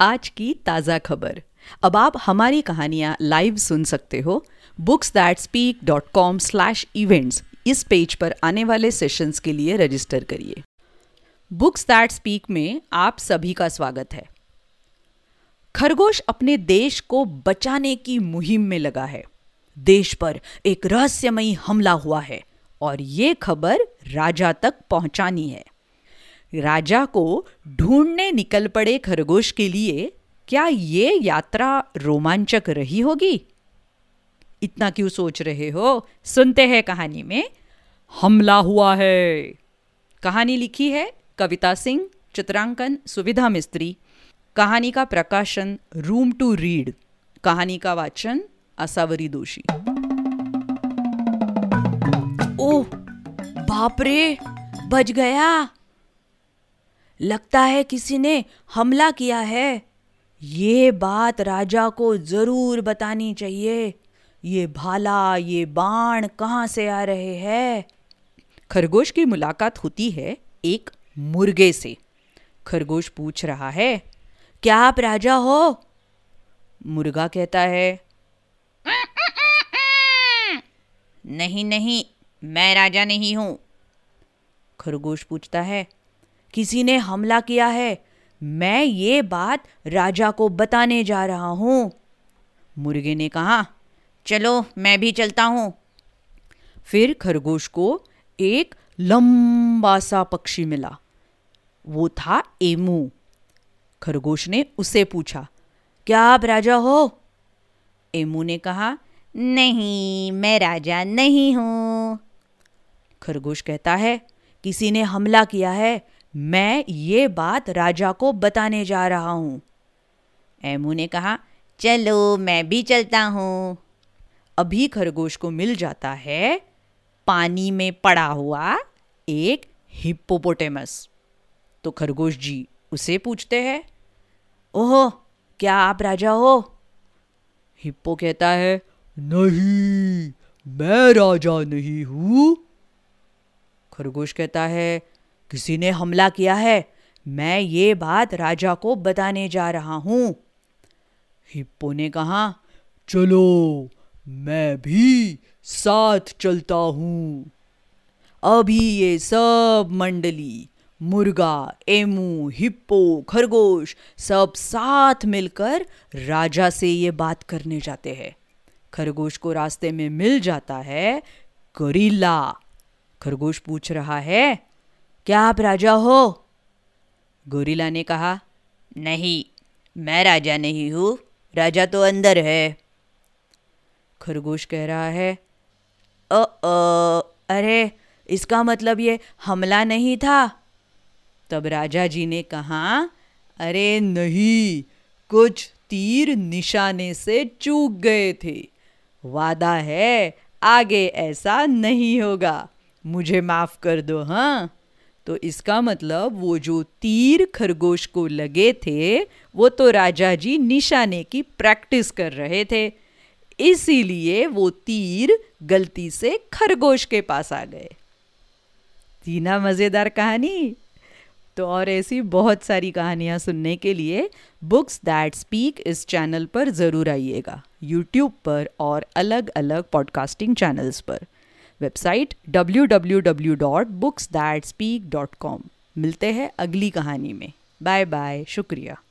आज की ताज़ा खबर। अब आप हमारी कहानियाँ लाइव सुन सकते हो। Books that speak dot com slash events इस पेज पर आने वाले सेशंस के लिए रजिस्टर करिए। बुक्स दैट स्पीक में आप सभी का स्वागत है। खरगोश अपने देश को बचाने की मुहिम में लगा है। देश पर एक रहस्यमयी हमला हुआ है और ये खबर राजा तक पहुंचानी है। राजा को ढूँढने निकल पड़े खरगोश के लिए, क्या ये यात्रा रोमांचक रही होगी? इतना क्यों सोच रहे हो? सुनते हैं कहानी में। हमला हुआ है। कहानी लिखी है कविता सिंह, चित्रांकन सुविधा मिस्त्री। कहानी का प्रकाशन रूम टू रीड कहानी का वाचन असावरी दोषी। ओह, बाप रे बच गया। लगता है किसी ने हमला किया है। ये बात राजा को ज़रूर बतानी चाहिए। ये भाला, ये बाण कहाँ से आ रहे हैं? खरगोश की मुलाकात होती है एक मुर्गे से। खरगोश पूछ रहा है, क्या आप राजा हो? मुर्गा कहता है, नहीं नहीं, मैं राजा नहीं हूँ। खरगोश पूछता है किसी ने हमला किया है। मैं ये बात राजा को बताने जा रहा हूँ। मुर्गे ने कहा, चलो, मैं भी चलता हूँ। फिर खरगोश को एक लंबा सा पक्षी मिला। वो था एमू। खरगोश ने उसे पूछा, क्या आप राजा हो? एमू ने कहा, नहीं, मैं राजा नहीं हूँ। खरगोश कहता है, किसी ने हमला किया है मैं ये बात राजा को बताने जा रहा हूँ। एमू ने कहा, चलो, मैं भी चलता हूँ। अभी खरगोश को मिल जाता है, पानी में पड़ा हुआ एक हिप्पोपोटेमस। तो खरगोश जी उसे पूछते हैं, ओहो, क्या आप राजा हो? हिप्पो कहता है, नहीं, मैं राजा नहीं हूँ। खरगोश कहता है किसी ने हमला किया है। मैं ये बात राजा को बताने जा रहा हूँ। हिप्पो ने कहा, चलो, मैं भी साथ चलता हूँ। अभी ये सब मंडली, मुर्गा, एमू, हिप्पो, खरगोश सब साथ मिलकर राजा से ये बात करने जाते हैं। खरगोश को रास्ते में मिल जाता है गोरिल्ला खरगोश पूछ रहा है क्या आप राजा हो? गोरिल्ला ने कहा नहीं मैं राजा नहीं हूँ राजा तो अंदर है। खरगोश कह रहा है ओ, ओ अरे इसका मतलब ये हमला नहीं था? तब राजा जी ने कहा अरे नहीं कुछ तीर निशाने से चूक गए थे। वादा है आगे ऐसा नहीं होगा। मुझे माफ़ कर दो हाँ? तो इसका मतलब वो जो तीर खरगोश को लगे थे, वो तो राजा जी निशाने की प्रैक्टिस कर रहे थे। इसीलिए वो तीर गलती से खरगोश के पास आ गए। तीना मज़ेदार कहानी। तो और ऐसी बहुत सारी कहानियाँ सुनने के लिए बुक्स दैट स्पीक इस चैनल पर ज़रूर आइएगा। यूट्यूब पर और अलग अलग पॉडकास्टिंग चैनल्स पर। वेबसाइट www.booksthatspeak.com मिलते हैं अगली कहानी में। बाय बाय शुक्रिया।